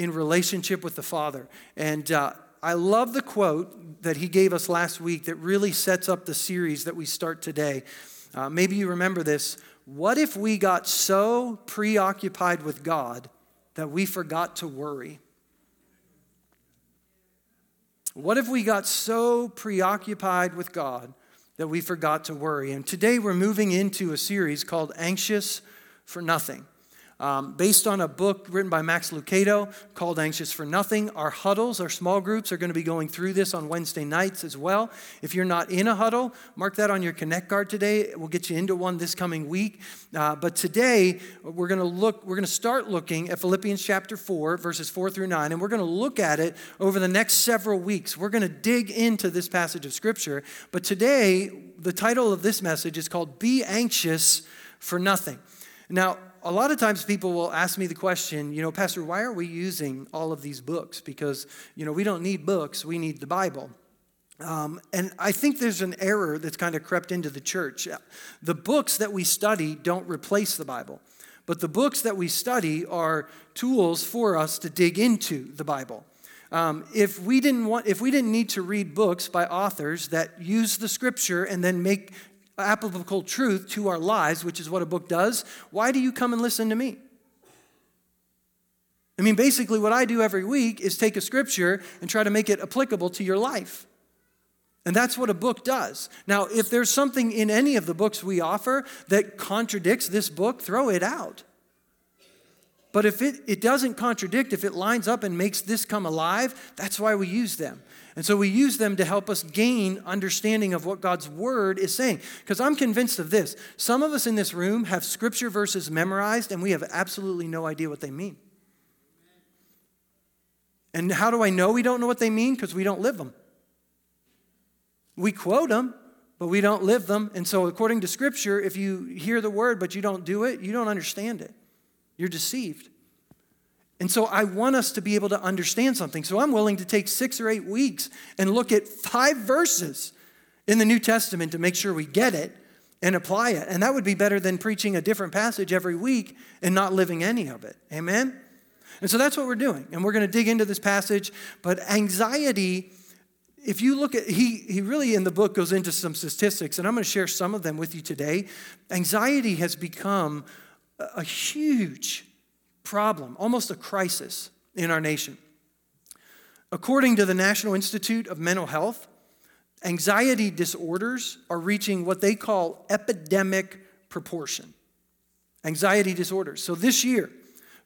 in relationship with the Father. And uh, I love the quote that he gave us last week that really sets up the series that we start today. Uh, maybe you remember this. What if we got so preoccupied with God that we forgot to worry? What if we got so preoccupied with God that we forgot to worry? And today we're moving into a series called Anxious for Nothing um, based on a book written by Max Lucado called Anxious for Nothing. Our huddles, our small groups, are going to be going through this on Wednesday nights as well. If you're not in a huddle, mark that on your Connect card today. We'll get you into one this coming week. Uh, but today, we're going to look, we're going to start looking at Philippians chapter 4, verses 4 through 9, and we're going to look at it over the next several weeks. We're going to dig into this passage of Scripture. But today, the title of this message is called Be Anxious for Nothing. Now, a lot of times people will ask me the question, you know, Pastor, why are we using all of these books? Because, you know, we don't need books, we need the Bible. Um, and I think there's an error that's kind of crept into the church. The books that we study don't replace the Bible, but the books that we study are tools for us to dig into the Bible. Um, if we didn't want, if we didn't need to read books by authors that use the scripture and then make applicable truth to our lives, which is what a book does, why do you come and listen to me? I mean, basically, what I do every week is take a scripture and try to make it applicable to your life. And that's what a book does. Now, if there's something in any of the books we offer that contradicts this book, throw it out. But if it, it doesn't contradict, if it lines up and makes this come alive, that's why we use them. And so we use them to help us gain understanding of what God's word is saying. Because I'm convinced of this. Some of us in this room have scripture verses memorized and we have absolutely no idea what they mean. And how do I know we don't know what they mean? Because we don't live them. We quote them, but we don't live them. And so, according to scripture, if you hear the word but you don't do it, you don't understand it. You're deceived. And so I want us to be able to understand something. So I'm willing to take six or eight weeks and look at five verses in the New Testament to make sure we get it and apply it. And that would be better than preaching a different passage every week and not living any of it. Amen? And so that's what we're doing. And we're going to dig into this passage. But anxiety, if you look at, he, he really in the book goes into some statistics, and I'm going to share some of them with you today. Anxiety has become a huge problem, almost a crisis in our nation. According to the National Institute of Mental Health, anxiety disorders are reaching what they call epidemic proportion. Anxiety disorders. So this year,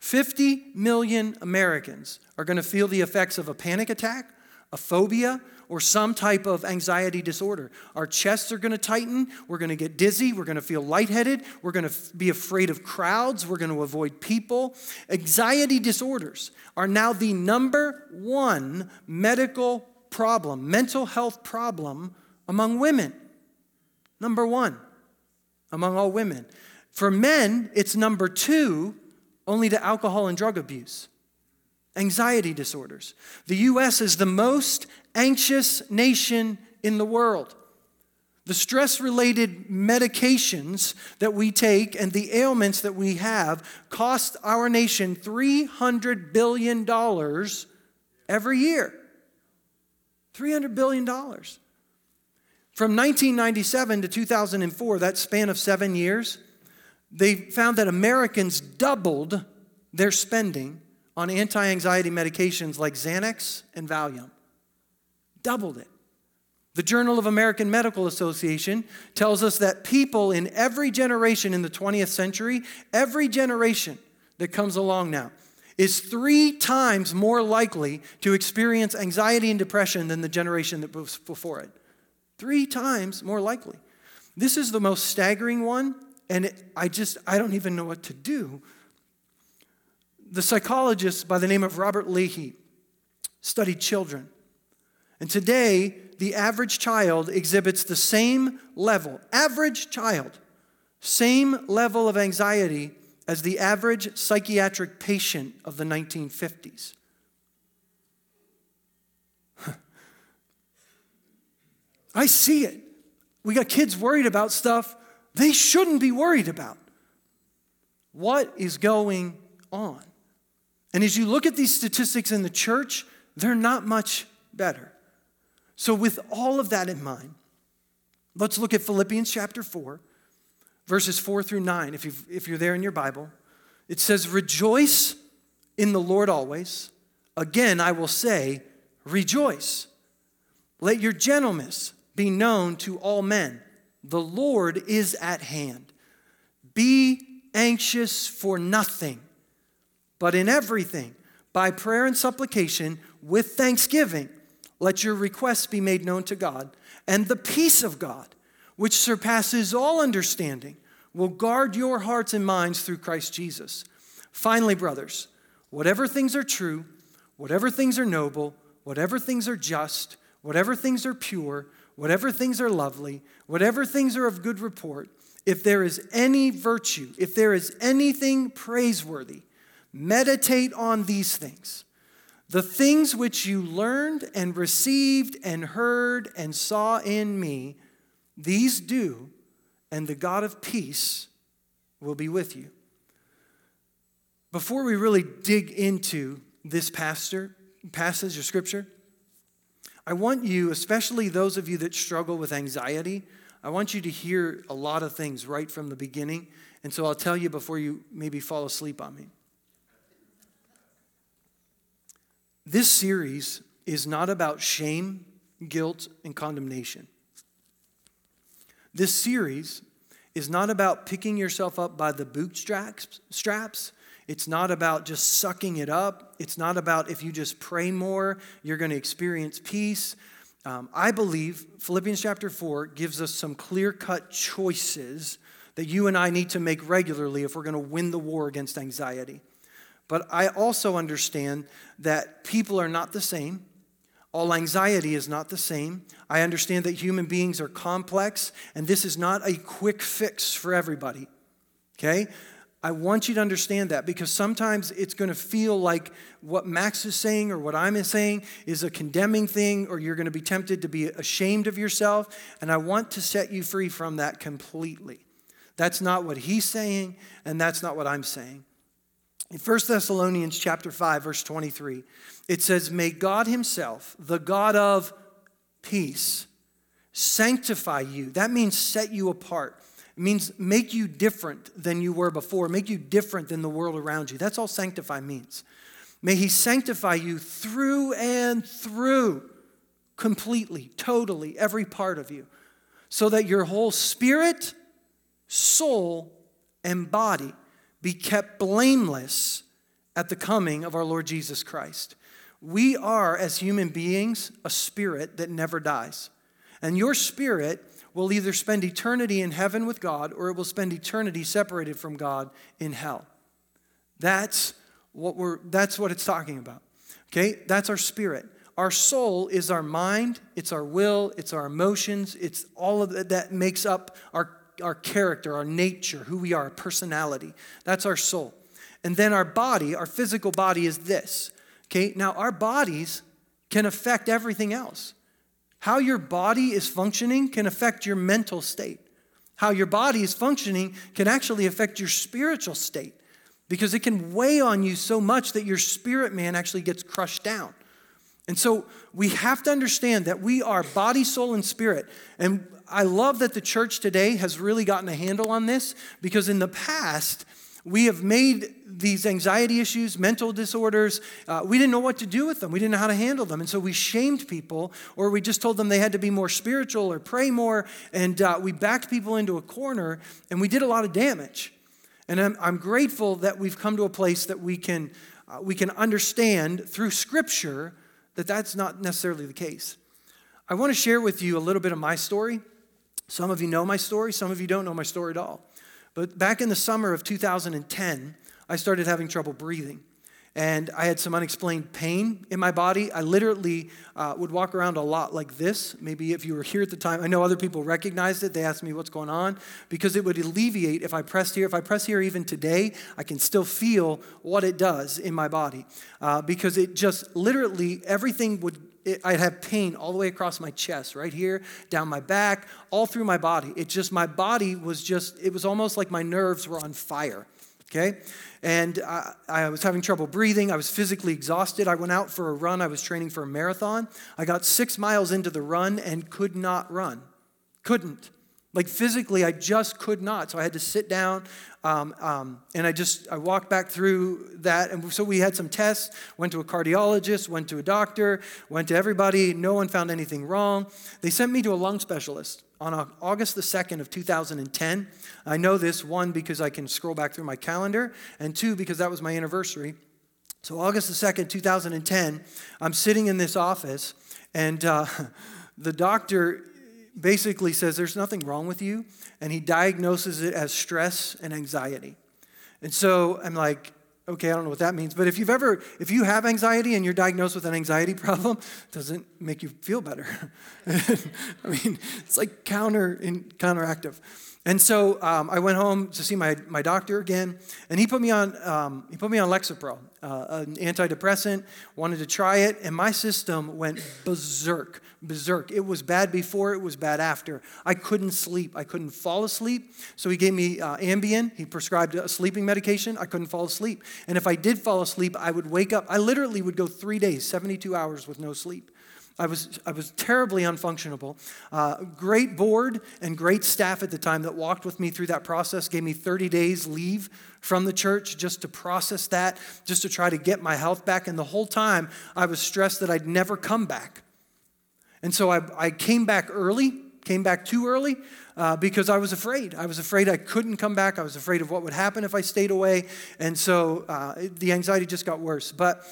50 million Americans are going to feel the effects of a panic attack, a phobia, or some type of anxiety disorder. Our chests are going to tighten. We're going to get dizzy. We're going to feel lightheaded. We're going to be afraid of crowds. We're going to avoid people. Anxiety disorders are now the number one medical problem, mental health problem among women. Number one among all women. For men, it's number two only to alcohol and drug abuse anxiety disorders. The US is the most anxious nation in the world. The stress related medications that we take and the ailments that we have cost our nation $300 billion every year. $300 billion. From 1997 to 2004, that span of seven years, they found that Americans doubled their spending on anti anxiety medications like Xanax and Valium. Doubled it. The Journal of American Medical Association tells us that people in every generation in the 20th century, every generation that comes along now, is three times more likely to experience anxiety and depression than the generation that was before it. Three times more likely. This is the most staggering one, and it, I just, I don't even know what to do the psychologist by the name of Robert Leahy studied children. And today, the average child exhibits the same level, average child, same level of anxiety as the average psychiatric patient of the 1950s. I see it. We got kids worried about stuff they shouldn't be worried about. What is going on? And as you look at these statistics in the church, they're not much better. So, with all of that in mind, let's look at Philippians chapter 4, verses 4 through 9. If, you if you're there in your Bible, it says, Rejoice in the Lord always. Again, I will say, Rejoice. Let your gentleness be known to all men. The Lord is at hand. Be anxious for nothing, but in everything, by prayer and supplication, with thanksgiving, let your requests be made known to God. And the peace of God, which surpasses all understanding, will guard your hearts and minds through Christ Jesus. Finally, brothers, whatever things are true, whatever things are noble, whatever things are just, whatever things are pure, whatever things are lovely, whatever things are of good report, if there is any virtue, if there is anything praiseworthy, meditate on these things. The things which you learned and received and heard and saw in me, these do, and the God of peace will be with you. Before we really dig into this pastor, passage of scripture, I want you, especially those of you that struggle with anxiety, I want you to hear a lot of things right from the beginning. And so I'll tell you before you maybe fall asleep on me. This series is not about shame, guilt, and condemnation. This series is not about picking yourself up by the bootstraps. Straps. It's not about just sucking it up. It's not about if you just pray more, you're going to experience peace. Um, I believe Philippians chapter 4 gives us some clear cut choices that you and I need to make regularly if we're going to win the war against anxiety. But I also understand that people are not the same. All anxiety is not the same. I understand that human beings are complex, and this is not a quick fix for everybody. Okay? I want you to understand that because sometimes it's going to feel like what Max is saying or what I'm saying is a condemning thing, or you're going to be tempted to be ashamed of yourself. And I want to set you free from that completely. That's not what he's saying, and that's not what I'm saying. In 1 Thessalonians chapter 5, verse 23, it says, May God Himself, the God of peace, sanctify you. That means set you apart. It means make you different than you were before, make you different than the world around you. That's all sanctify means. May He sanctify you through and through, completely, totally, every part of you, so that your whole spirit, soul, and body be kept blameless at the coming of our Lord Jesus Christ. We are, as human beings, a spirit that never dies. And your spirit will either spend eternity in heaven with God or it will spend eternity separated from God in hell. That's what we're that's what it's talking about. Okay? That's our spirit. Our soul is our mind, it's our will, it's our emotions, it's all of that, that makes up our, our character, our nature, who we are, personality. That's our soul. And then our body, our physical body is this. Okay? Now our bodies can affect everything else. How your body is functioning can affect your mental state. How your body is functioning can actually affect your spiritual state because it can weigh on you so much that your spirit man actually gets crushed down. And so we have to understand that we are body, soul, and spirit. And I love that the church today has really gotten a handle on this because in the past, we have made these anxiety issues, mental disorders, uh, we didn't know what to do with them. We didn't know how to handle them. And so we shamed people, or we just told them they had to be more spiritual or pray more. And uh, we backed people into a corner, and we did a lot of damage. And I'm, I'm grateful that we've come to a place that we can, uh, we can understand through Scripture that that's not necessarily the case. I want to share with you a little bit of my story. Some of you know my story, some of you don't know my story at all. But back in the summer of 2010, I started having trouble breathing. And I had some unexplained pain in my body. I literally uh, would walk around a lot like this. Maybe if you were here at the time, I know other people recognized it. They asked me what's going on because it would alleviate if I pressed here. If I press here even today, I can still feel what it does in my body uh, because it just literally everything would it, I'd have pain all the way across my chest, right here, down my back, all through my body. It just, my body was just, it was almost like my nerves were on fire. Okay? And I, I, was having trouble breathing. I was physically exhausted. I went out for a run. I was training for a marathon. I got six miles into the run and could not run. Couldn't. Like physically, I just could not. So I had to sit down. Um, um, and I just I walked back through that, and so we had some tests. Went to a cardiologist, went to a doctor, went to everybody. No one found anything wrong. They sent me to a lung specialist on August the 2nd of 2010. I know this one because I can scroll back through my calendar, and two because that was my anniversary. So August the 2nd, 2010, I'm sitting in this office, and uh, the doctor basically says there's nothing wrong with you, and he diagnoses it as stress and anxiety. And so I'm like, okay, I don't know what that means, but if you've ever, if you have anxiety and you're diagnosed with an anxiety problem, doesn't make you feel better. I mean, it's like counter in, counteractive. And so um, I went home to see my, my doctor again, and he put me on um, he put me on Lexapro, uh, an antidepressant. Wanted to try it, and my system went berserk, berserk. It was bad before, it was bad after. I couldn't sleep. I couldn't fall asleep. So he gave me uh, Ambien. He prescribed a sleeping medication. I couldn't fall asleep, and if I did fall asleep, I would wake up. I literally would go three days, 72 hours with no sleep. I was, I was terribly unfunctionable. Uh, great board and great staff at the time that walked with me through that process gave me 30 days leave from the church just to process that, just to try to get my health back. And the whole time, I was stressed that I'd never come back. And so I, I came back early, came back too early. Uh, because I was afraid. I was afraid I couldn't come back. I was afraid of what would happen if I stayed away. And so uh, the anxiety just got worse. But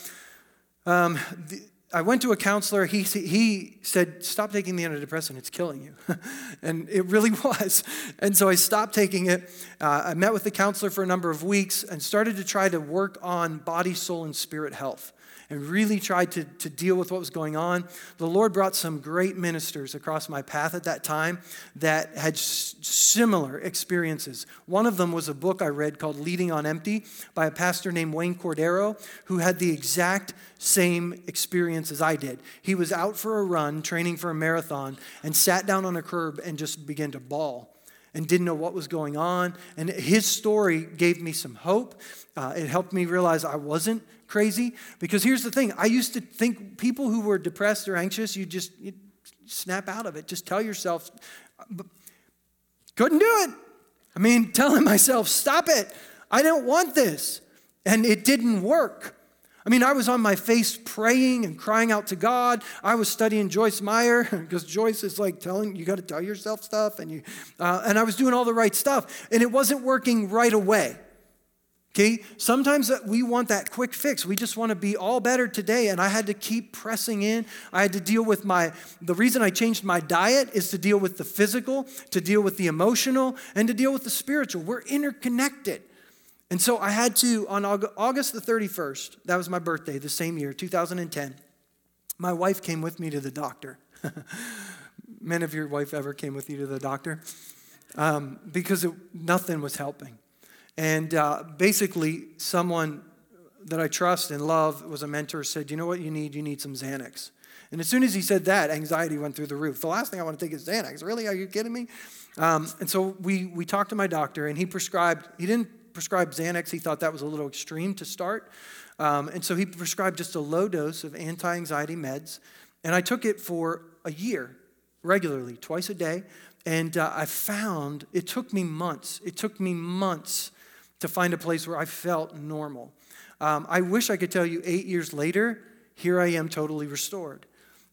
um, the, I went to a counselor. He, he said, Stop taking the antidepressant, it's killing you. and it really was. And so I stopped taking it. Uh, I met with the counselor for a number of weeks and started to try to work on body, soul, and spirit health and really tried to, to deal with what was going on. The Lord brought some great ministers across my path at that time that had s- similar experiences. One of them was a book I read called Leading on Empty by a pastor named Wayne Cordeiro, who had the exact same experience as I did. He was out for a run, training for a marathon, and sat down on a curb and just began to bawl and didn't know what was going on. And his story gave me some hope. Uh, it helped me realize I wasn't crazy. Because here's the thing I used to think people who were depressed or anxious, you just you snap out of it. Just tell yourself, couldn't do it. I mean, telling myself, stop it. I don't want this. And it didn't work. I mean, I was on my face praying and crying out to God. I was studying Joyce Meyer because Joyce is like telling you got to tell yourself stuff, and you, uh, and I was doing all the right stuff, and it wasn't working right away. Okay, sometimes we want that quick fix. We just want to be all better today, and I had to keep pressing in. I had to deal with my. The reason I changed my diet is to deal with the physical, to deal with the emotional, and to deal with the spiritual. We're interconnected. And so I had to, on August the 31st, that was my birthday, the same year, 2010, my wife came with me to the doctor. Men of your wife ever came with you to the doctor? Um, because it, nothing was helping. And uh, basically, someone that I trust and love was a mentor said, You know what you need? You need some Xanax. And as soon as he said that, anxiety went through the roof. The last thing I want to take is Xanax. Really? Are you kidding me? Um, and so we, we talked to my doctor, and he prescribed, he didn't prescribed Xanax. He thought that was a little extreme to start. Um, and so he prescribed just a low dose of anti anxiety meds. And I took it for a year regularly, twice a day. And uh, I found it took me months. It took me months to find a place where I felt normal. Um, I wish I could tell you eight years later, here I am totally restored.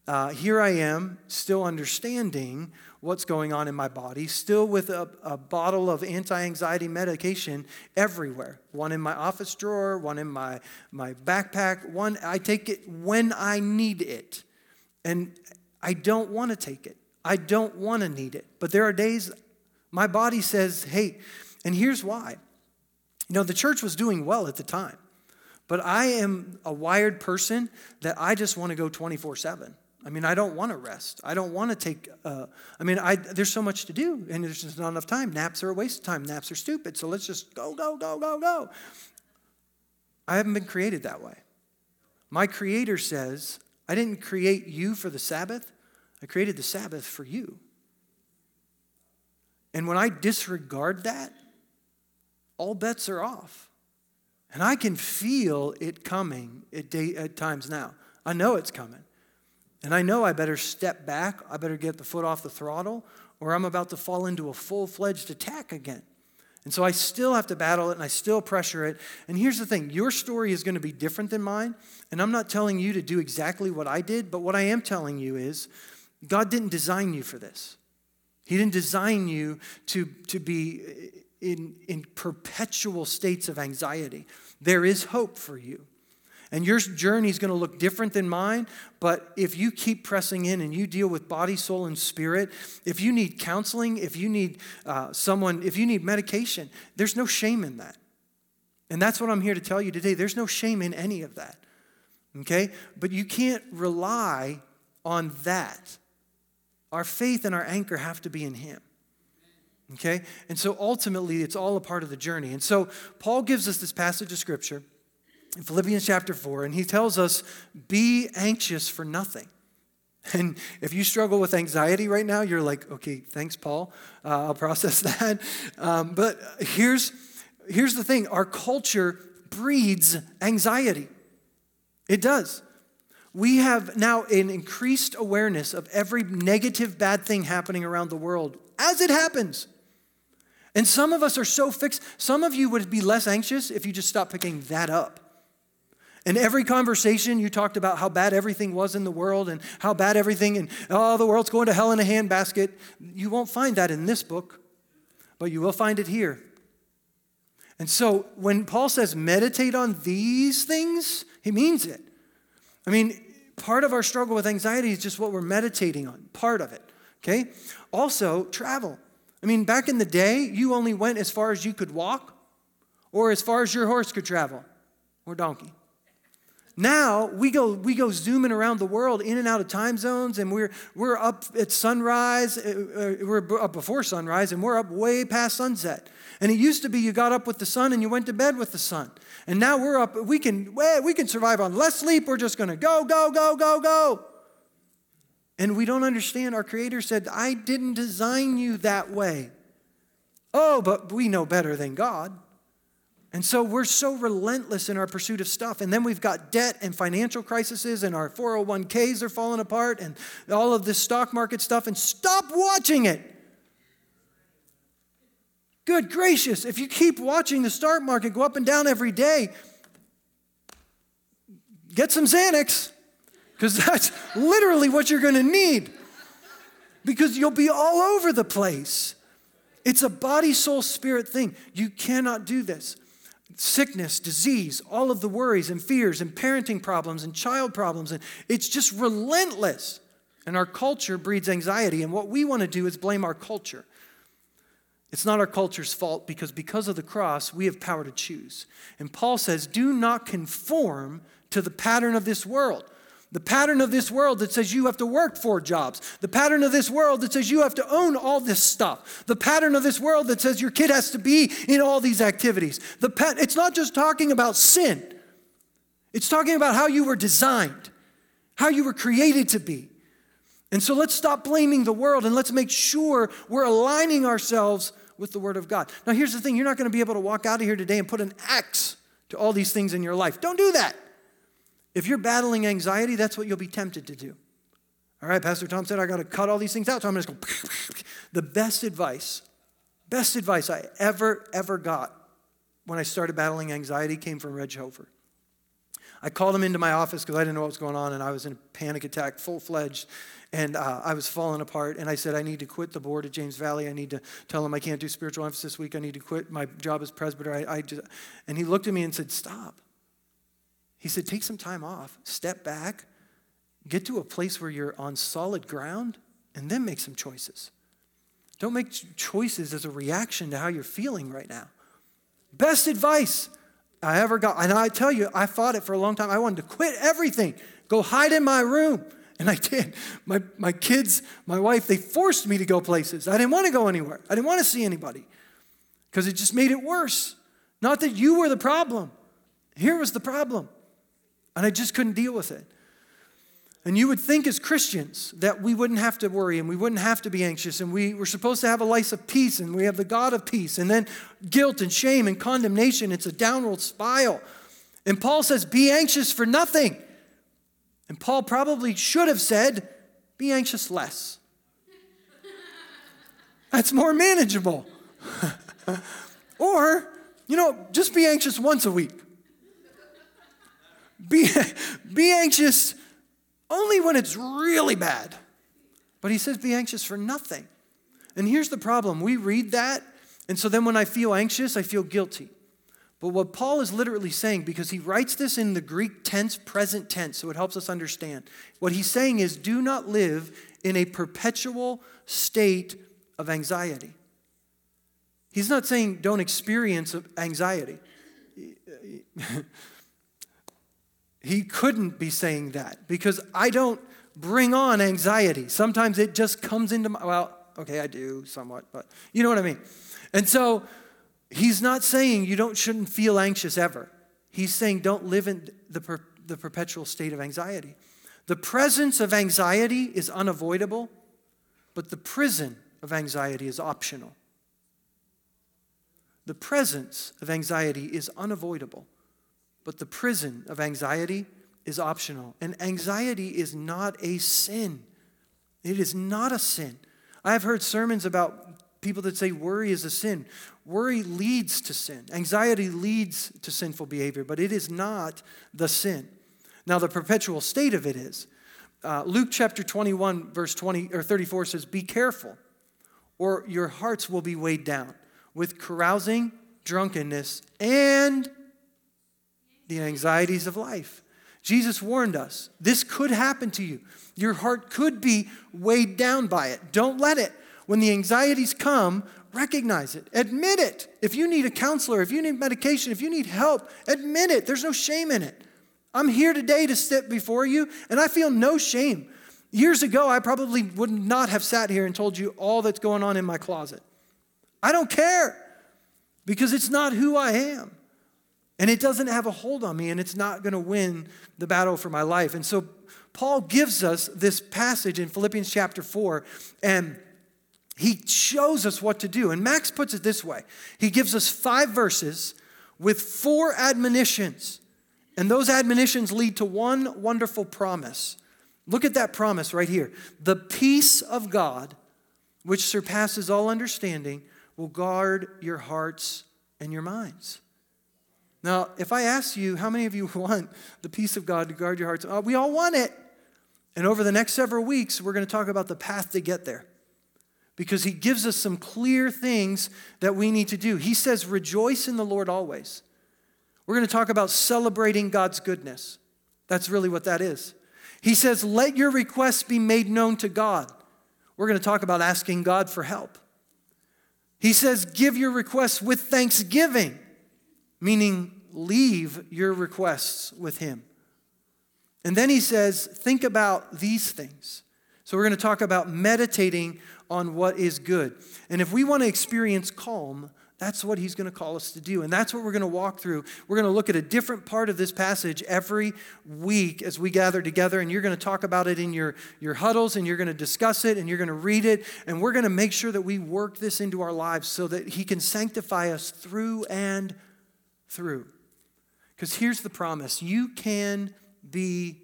Uh, here I am still understanding what's going on in my body, still with a, a bottle of anti anxiety medication everywhere. One in my office drawer, one in my, my backpack, one I take it when I need it. And I don't want to take it. I don't want to need it. But there are days my body says, hey, and here's why. You know, the church was doing well at the time, but I am a wired person that I just want to go 24 7. I mean, I don't want to rest. I don't want to take, uh, I mean, I, there's so much to do and there's just not enough time. Naps are a waste of time. Naps are stupid. So let's just go, go, go, go, go. I haven't been created that way. My creator says, I didn't create you for the Sabbath, I created the Sabbath for you. And when I disregard that, all bets are off. And I can feel it coming at, day, at times now. I know it's coming. And I know I better step back, I better get the foot off the throttle, or I'm about to fall into a full fledged attack again. And so I still have to battle it and I still pressure it. And here's the thing your story is going to be different than mine. And I'm not telling you to do exactly what I did, but what I am telling you is God didn't design you for this. He didn't design you to, to be in, in perpetual states of anxiety. There is hope for you. And your journey is going to look different than mine, but if you keep pressing in and you deal with body, soul, and spirit, if you need counseling, if you need uh, someone, if you need medication, there's no shame in that. And that's what I'm here to tell you today. There's no shame in any of that. Okay? But you can't rely on that. Our faith and our anchor have to be in Him. Okay? And so ultimately, it's all a part of the journey. And so Paul gives us this passage of Scripture in Philippians chapter 4, and he tells us, Be anxious for nothing. And if you struggle with anxiety right now, you're like, okay, thanks, Paul. Uh, I'll process that. Um, but here's, here's the thing our culture breeds anxiety. It does. We have now an increased awareness of every negative, bad thing happening around the world as it happens. And some of us are so fixed. Some of you would be less anxious if you just stopped picking that up. In every conversation, you talked about how bad everything was in the world and how bad everything, and oh, the world's going to hell in a handbasket. You won't find that in this book, but you will find it here. And so when Paul says meditate on these things, he means it. I mean, part of our struggle with anxiety is just what we're meditating on, part of it, okay? Also, travel. I mean, back in the day, you only went as far as you could walk or as far as your horse could travel or donkey. Now we go, we go zooming around the world in and out of time zones, and we're, we're up at sunrise, uh, uh, we're up before sunrise, and we're up way past sunset. And it used to be you got up with the sun and you went to bed with the sun. And now we're up, we can, we can survive on less sleep. We're just going to go, go, go, go, go. And we don't understand. Our Creator said, I didn't design you that way. Oh, but we know better than God. And so we're so relentless in our pursuit of stuff. And then we've got debt and financial crises, and our 401ks are falling apart, and all of this stock market stuff. And stop watching it. Good gracious, if you keep watching the stock market go up and down every day, get some Xanax, because that's literally what you're going to need. Because you'll be all over the place. It's a body, soul, spirit thing. You cannot do this sickness, disease, all of the worries and fears and parenting problems and child problems. And it's just relentless. And our culture breeds anxiety. And what we want to do is blame our culture. It's not our culture's fault because because of the cross, we have power to choose. And Paul says, do not conform to the pattern of this world. The pattern of this world that says you have to work four jobs. The pattern of this world that says you have to own all this stuff. The pattern of this world that says your kid has to be in all these activities. The pat- it's not just talking about sin, it's talking about how you were designed, how you were created to be. And so let's stop blaming the world and let's make sure we're aligning ourselves with the Word of God. Now, here's the thing you're not going to be able to walk out of here today and put an X to all these things in your life. Don't do that. If you're battling anxiety, that's what you'll be tempted to do. All right, Pastor Tom said I got to cut all these things out, so I'm just going The best advice, best advice I ever, ever got when I started battling anxiety came from Reg Hofer. I called him into my office because I didn't know what was going on, and I was in a panic attack, full fledged, and uh, I was falling apart. And I said, I need to quit the board at James Valley. I need to tell him I can't do spiritual emphasis this week. I need to quit my job as presbyter. I, I just, and he looked at me and said, Stop. He said, take some time off, step back, get to a place where you're on solid ground, and then make some choices. Don't make choices as a reaction to how you're feeling right now. Best advice I ever got. And I tell you, I fought it for a long time. I wanted to quit everything, go hide in my room. And I did. My, my kids, my wife, they forced me to go places. I didn't want to go anywhere. I didn't want to see anybody because it just made it worse. Not that you were the problem. Here was the problem and I just couldn't deal with it. And you would think as Christians that we wouldn't have to worry and we wouldn't have to be anxious and we were supposed to have a life of peace and we have the God of peace. And then guilt and shame and condemnation, it's a downward spiral. And Paul says, Be anxious for nothing. And Paul probably should have said, Be anxious less. That's more manageable. or, you know, just be anxious once a week. Be, anxious only when it's really bad. But he says, be anxious for nothing. And here's the problem we read that, and so then when I feel anxious, I feel guilty. But what Paul is literally saying, because he writes this in the Greek tense, present tense, so it helps us understand, what he's saying is do not live in a perpetual state of anxiety. He's not saying don't experience anxiety. He couldn't be saying that because I don't bring on anxiety. Sometimes it just comes into my, well, okay, I do somewhat, but you know what I mean. And so he's not saying you don't shouldn't feel anxious ever. He's saying don't live in the, per, the perpetual state of anxiety. The presence of anxiety is unavoidable, but the prison of anxiety is optional. The presence of anxiety is unavoidable, but the prison of anxiety is optional. And anxiety is not a sin. It is not a sin. I have heard sermons about people that say worry is a sin. Worry leads to sin. Anxiety leads to sinful behavior, but it is not the sin. Now, the perpetual state of it is. Uh, Luke chapter 21, verse 20 or 34 says, Be careful or your hearts will be weighed down with carousing, drunkenness, and the anxieties of life. Jesus warned us this could happen to you. Your heart could be weighed down by it. Don't let it. When the anxieties come, recognize it, admit it. If you need a counselor, if you need medication, if you need help, admit it. There's no shame in it. I'm here today to sit before you, and I feel no shame. Years ago, I probably would not have sat here and told you all that's going on in my closet. I don't care because it's not who I am. And it doesn't have a hold on me, and it's not going to win the battle for my life. And so, Paul gives us this passage in Philippians chapter 4, and he shows us what to do. And Max puts it this way He gives us five verses with four admonitions, and those admonitions lead to one wonderful promise. Look at that promise right here. The peace of God, which surpasses all understanding, will guard your hearts and your minds. Now, if I ask you, how many of you want the peace of God to guard your hearts? Uh, we all want it. And over the next several weeks, we're going to talk about the path to get there because he gives us some clear things that we need to do. He says, Rejoice in the Lord always. We're going to talk about celebrating God's goodness. That's really what that is. He says, Let your requests be made known to God. We're going to talk about asking God for help. He says, Give your requests with thanksgiving, meaning leave your requests with Him. And then he says, Think about these things. So we're going to talk about meditating on what is good. And if we want to experience calm, that's what he's going to call us to do. And that's what we're going to walk through. We're going to look at a different part of this passage every week as we gather together. And you're going to talk about it in your, your huddles and you're going to discuss it and you're going to read it. And we're going to make sure that we work this into our lives so that he can sanctify us through and through. Because here's the promise you can be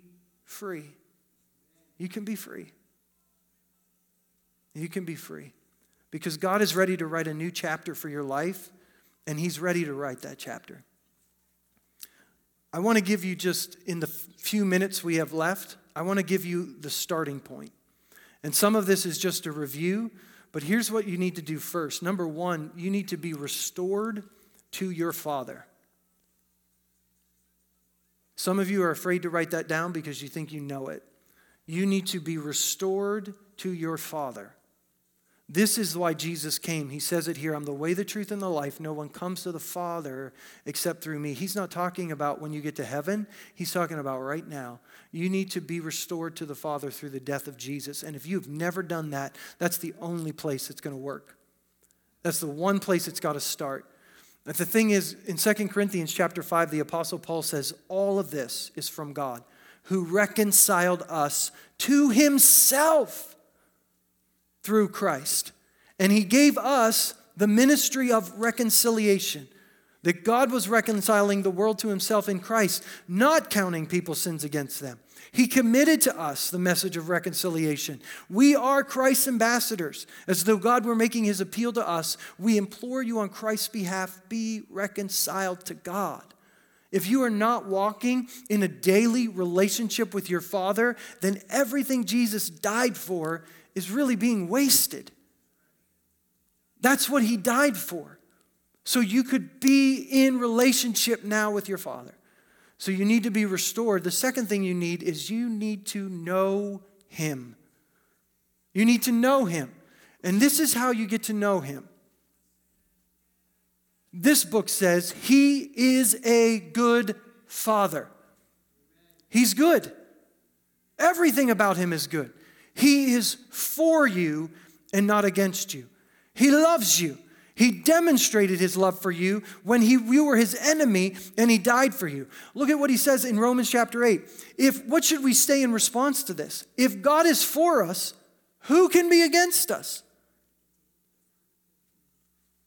free. You can be free. You can be free because God is ready to write a new chapter for your life, and He's ready to write that chapter. I want to give you just in the few minutes we have left, I want to give you the starting point. And some of this is just a review, but here's what you need to do first. Number one, you need to be restored to your Father. Some of you are afraid to write that down because you think you know it. You need to be restored to your Father. This is why Jesus came. He says it here I'm the way, the truth, and the life. No one comes to the Father except through me. He's not talking about when you get to heaven, he's talking about right now. You need to be restored to the Father through the death of Jesus. And if you've never done that, that's the only place it's going to work. That's the one place it's got to start. But the thing is, in 2 Corinthians chapter 5, the Apostle Paul says, all of this is from God who reconciled us to himself through Christ. And he gave us the ministry of reconciliation. That God was reconciling the world to himself in Christ, not counting people's sins against them. He committed to us the message of reconciliation. We are Christ's ambassadors. As though God were making his appeal to us, we implore you on Christ's behalf be reconciled to God. If you are not walking in a daily relationship with your Father, then everything Jesus died for is really being wasted. That's what he died for. So you could be in relationship now with your Father. So you need to be restored. The second thing you need is you need to know him. You need to know him. And this is how you get to know him. This book says he is a good father. He's good. Everything about him is good. He is for you and not against you. He loves you. He demonstrated his love for you when he, you were his enemy and he died for you. Look at what he says in Romans chapter 8. If what should we say in response to this? If God is for us, who can be against us?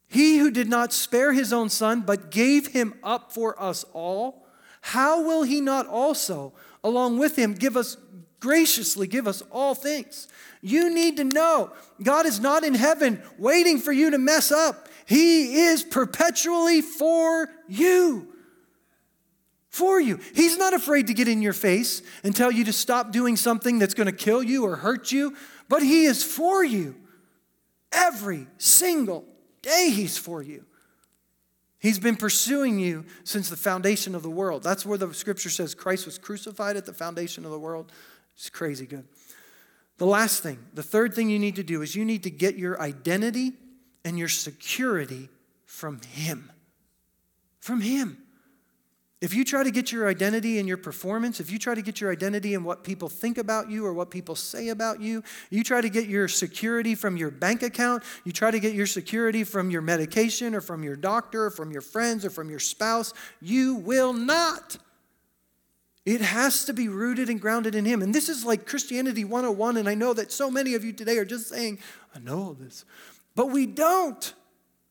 He who did not spare his own son, but gave him up for us all, how will he not also, along with him, give us graciously give us all things? You need to know God is not in heaven waiting for you to mess up. He is perpetually for you. For you. He's not afraid to get in your face and tell you to stop doing something that's going to kill you or hurt you, but He is for you. Every single day, He's for you. He's been pursuing you since the foundation of the world. That's where the scripture says Christ was crucified at the foundation of the world. It's crazy good. The last thing, the third thing you need to do is you need to get your identity and your security from Him. From Him. If you try to get your identity in your performance, if you try to get your identity in what people think about you or what people say about you, you try to get your security from your bank account, you try to get your security from your medication or from your doctor or from your friends or from your spouse, you will not. It has to be rooted and grounded in Him. And this is like Christianity 101. And I know that so many of you today are just saying, I know all this. But we don't.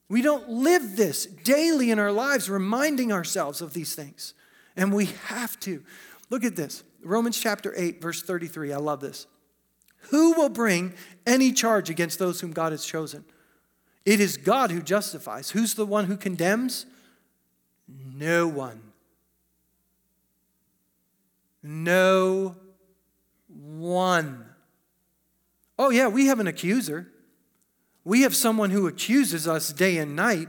We don't live this daily in our lives, reminding ourselves of these things. And we have to. Look at this Romans chapter 8, verse 33. I love this. Who will bring any charge against those whom God has chosen? It is God who justifies. Who's the one who condemns? No one. No one. Oh, yeah, we have an accuser. We have someone who accuses us day and night,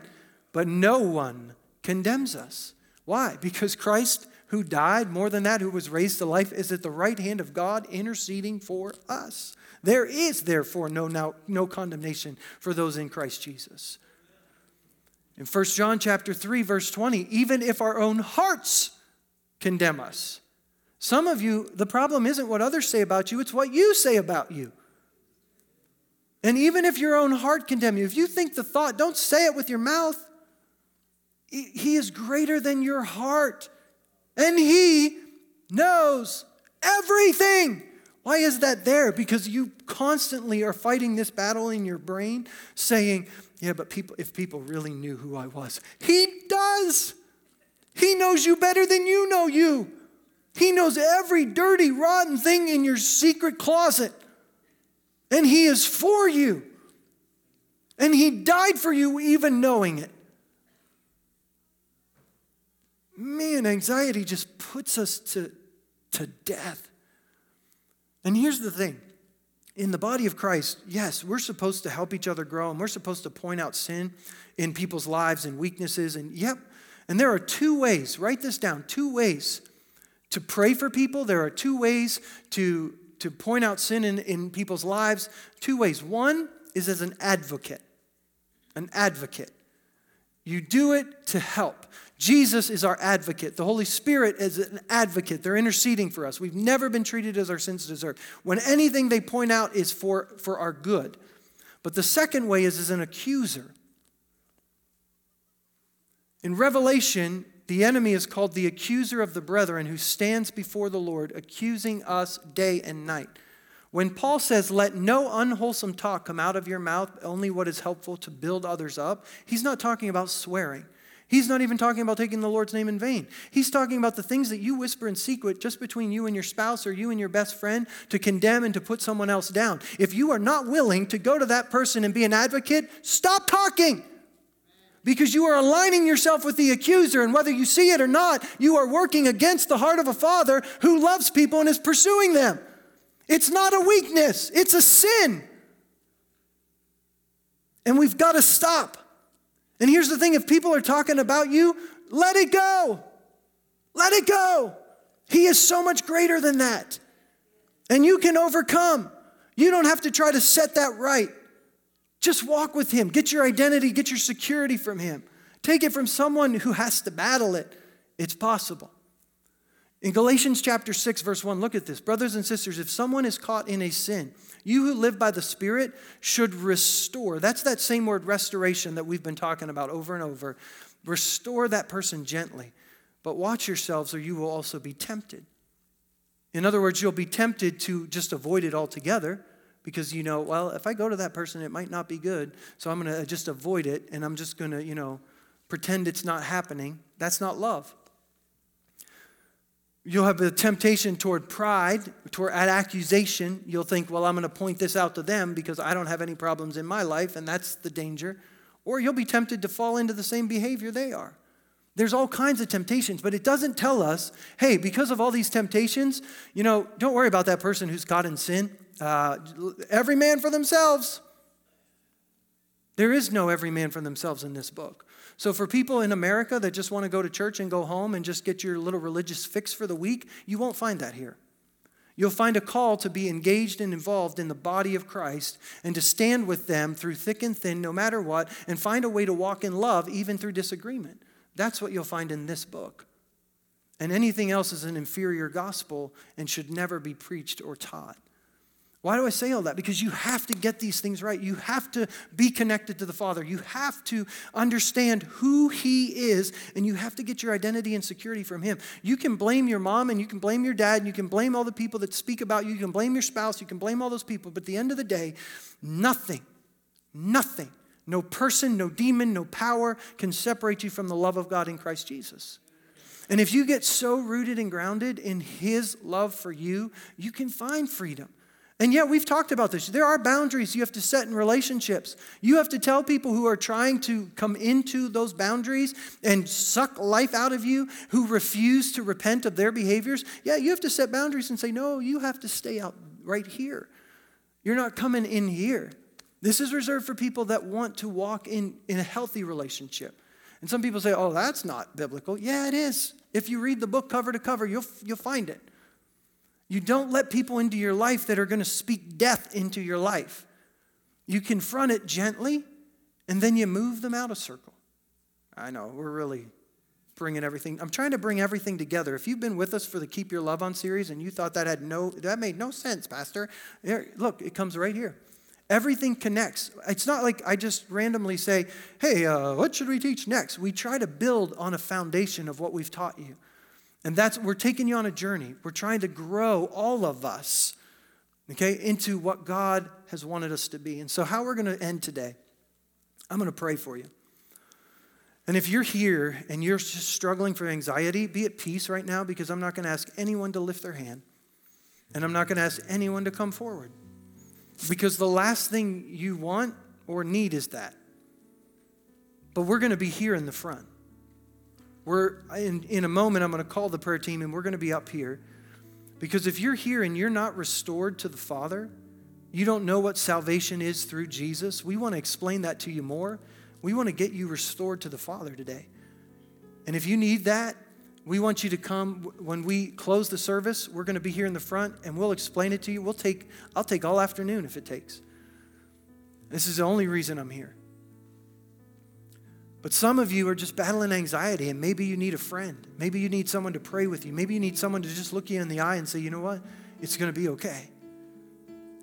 but no one condemns us. Why? Because Christ, who died, more than that, who was raised to life, is at the right hand of God interceding for us. There is, therefore, no, no, no condemnation for those in Christ Jesus. In 1 John chapter 3, verse 20, even if our own hearts condemn us, some of you, the problem isn't what others say about you, it's what you say about you. And even if your own heart condemn you, if you think the thought, don't say it with your mouth. He is greater than your heart. And he knows everything. Why is that there? Because you constantly are fighting this battle in your brain saying, yeah, but people if people really knew who I was. He does. He knows you better than you know you. He knows every dirty, rotten thing in your secret closet. And He is for you. And He died for you, even knowing it. Man, anxiety just puts us to, to death. And here's the thing in the body of Christ, yes, we're supposed to help each other grow and we're supposed to point out sin in people's lives and weaknesses. And yep, and there are two ways, write this down two ways to pray for people. There are two ways to, to point out sin in, in people's lives. Two ways. One is as an advocate, an advocate. You do it to help. Jesus is our advocate. The Holy Spirit is an advocate. They're interceding for us. We've never been treated as our sins deserve. When anything they point out is for, for our good. But the second way is as an accuser. In Revelation, The enemy is called the accuser of the brethren who stands before the Lord, accusing us day and night. When Paul says, Let no unwholesome talk come out of your mouth, only what is helpful to build others up, he's not talking about swearing. He's not even talking about taking the Lord's name in vain. He's talking about the things that you whisper in secret just between you and your spouse or you and your best friend to condemn and to put someone else down. If you are not willing to go to that person and be an advocate, stop talking because you are aligning yourself with the accuser, and whether you see it or not, you are working against the heart of a father who loves people and is pursuing them. It's not a weakness, it's a sin. And we've got to stop. And here's the thing if people are talking about you, let it go. Let it go. He is so much greater than that. And you can overcome. You don't have to try to set that right. Just walk with Him. Get your identity, get your security from Him. Take it from someone who has to battle it. It's possible. In Galatians chapter 6, verse 1, look at this. Brothers and sisters, if someone is caught in a sin, you who live by the Spirit should restore. That's that same word, restoration, that we've been talking about over and over. Restore that person gently. But watch yourselves, or you will also be tempted. In other words, you'll be tempted to just avoid it altogether because you know, well, if I go to that person, it might not be good. So I'm going to just avoid it and I'm just going to, you know, pretend it's not happening. That's not love. You'll have a temptation toward pride, toward at accusation. You'll think, well, I'm going to point this out to them because I don't have any problems in my life, and that's the danger. Or you'll be tempted to fall into the same behavior they are. There's all kinds of temptations, but it doesn't tell us, hey, because of all these temptations, you know, don't worry about that person who's caught in sin. Uh, every man for themselves. There is no every man for themselves in this book. So, for people in America that just want to go to church and go home and just get your little religious fix for the week, you won't find that here. You'll find a call to be engaged and involved in the body of Christ and to stand with them through thick and thin, no matter what, and find a way to walk in love even through disagreement. That's what you'll find in this book. And anything else is an inferior gospel and should never be preached or taught. Why do I say all that? Because you have to get these things right. You have to be connected to the Father. You have to understand who He is, and you have to get your identity and security from Him. You can blame your mom, and you can blame your dad, and you can blame all the people that speak about you. You can blame your spouse, you can blame all those people. But at the end of the day, nothing, nothing, no person, no demon, no power can separate you from the love of God in Christ Jesus. And if you get so rooted and grounded in His love for you, you can find freedom. And yet, we've talked about this. There are boundaries you have to set in relationships. You have to tell people who are trying to come into those boundaries and suck life out of you, who refuse to repent of their behaviors. Yeah, you have to set boundaries and say, no, you have to stay out right here. You're not coming in here. This is reserved for people that want to walk in, in a healthy relationship. And some people say, oh, that's not biblical. Yeah, it is. If you read the book cover to cover, you'll, you'll find it. You don't let people into your life that are going to speak death into your life. You confront it gently, and then you move them out of circle. I know, we're really bringing everything. I'm trying to bring everything together. If you've been with us for the Keep Your Love On series and you thought that had no, that made no sense, Pastor, here, look, it comes right here. Everything connects. It's not like I just randomly say, hey, uh, what should we teach next? We try to build on a foundation of what we've taught you. And that's, we're taking you on a journey. We're trying to grow all of us, okay, into what God has wanted us to be. And so, how we're going to end today, I'm going to pray for you. And if you're here and you're just struggling for anxiety, be at peace right now because I'm not going to ask anyone to lift their hand. And I'm not going to ask anyone to come forward. Because the last thing you want or need is that. But we're going to be here in the front. We're in, in a moment, I'm going to call the prayer team and we're going to be up here. Because if you're here and you're not restored to the Father, you don't know what salvation is through Jesus, we want to explain that to you more. We want to get you restored to the Father today. And if you need that, we want you to come when we close the service. We're going to be here in the front and we'll explain it to you. We'll take I'll take all afternoon if it takes. This is the only reason I'm here. But some of you are just battling anxiety, and maybe you need a friend. Maybe you need someone to pray with you. Maybe you need someone to just look you in the eye and say, you know what? It's going to be okay.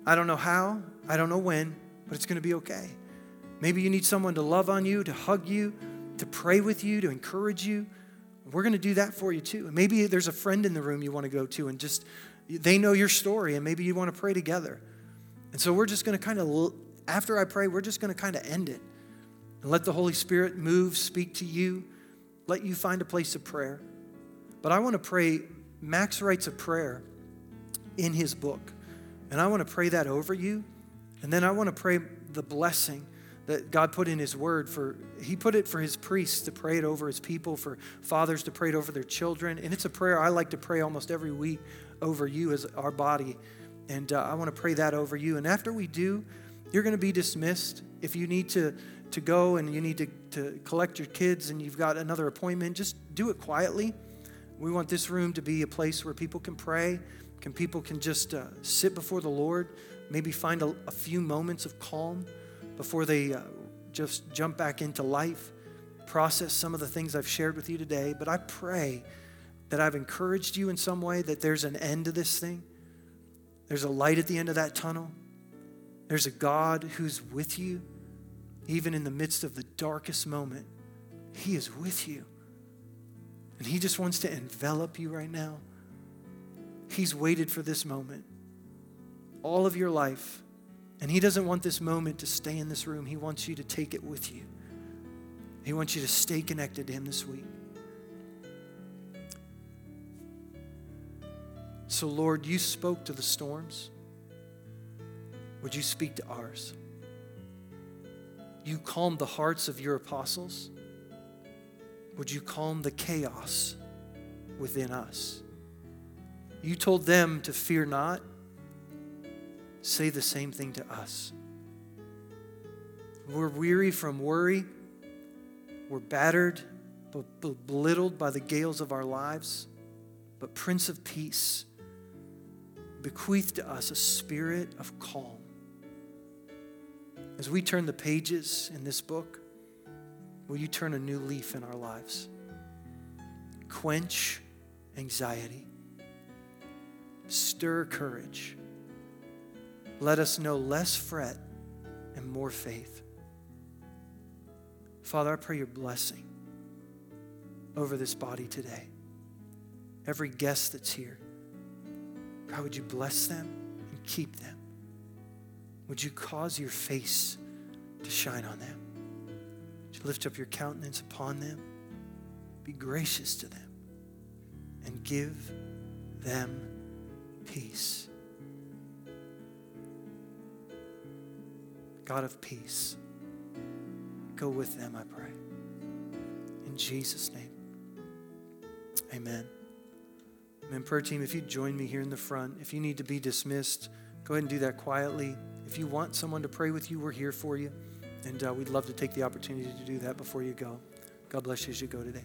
I don't know how, I don't know when, but it's going to be okay. Maybe you need someone to love on you, to hug you, to pray with you, to encourage you. We're going to do that for you too. And maybe there's a friend in the room you want to go to and just, they know your story and maybe you want to pray together. And so we're just going to kind of, after I pray, we're just going to kind of end it and let the Holy Spirit move, speak to you, let you find a place of prayer. But I want to pray, Max writes a prayer in his book. And I want to pray that over you. And then I want to pray the blessing that God put in His Word for, He put it for His priests to pray it over His people, for fathers to pray it over their children. And it's a prayer I like to pray almost every week over you as our body. And uh, I want to pray that over you. And after we do, you're going to be dismissed. If you need to, to go and you need to, to collect your kids and you've got another appointment, just do it quietly. We want this room to be a place where people can pray, can people can just uh, sit before the Lord, maybe find a, a few moments of calm before they uh, just jump back into life, process some of the things I've shared with you today. But I pray that I've encouraged you in some way that there's an end to this thing. There's a light at the end of that tunnel. There's a God who's with you, even in the midst of the darkest moment. He is with you. And He just wants to envelop you right now. He's waited for this moment all of your life. And He doesn't want this moment to stay in this room. He wants you to take it with you. He wants you to stay connected to Him this week. So, Lord, you spoke to the storms. Would you speak to ours? You calmed the hearts of your apostles. Would you calm the chaos within us? You told them to fear not say the same thing to us. We're weary from worry. We're battered, but belittled by the gales of our lives. But, Prince of Peace, bequeath to us a spirit of calm. As we turn the pages in this book, will you turn a new leaf in our lives? Quench anxiety, stir courage let us know less fret and more faith. Father, I pray your blessing over this body today. Every guest that's here, God, would you bless them and keep them? Would you cause your face to shine on them? Would you lift up your countenance upon them? Be gracious to them and give them peace. God of peace, go with them, I pray. In Jesus' name, amen. Amen. Prayer team, if you join me here in the front, if you need to be dismissed, go ahead and do that quietly. If you want someone to pray with you, we're here for you. And uh, we'd love to take the opportunity to do that before you go. God bless you as you go today.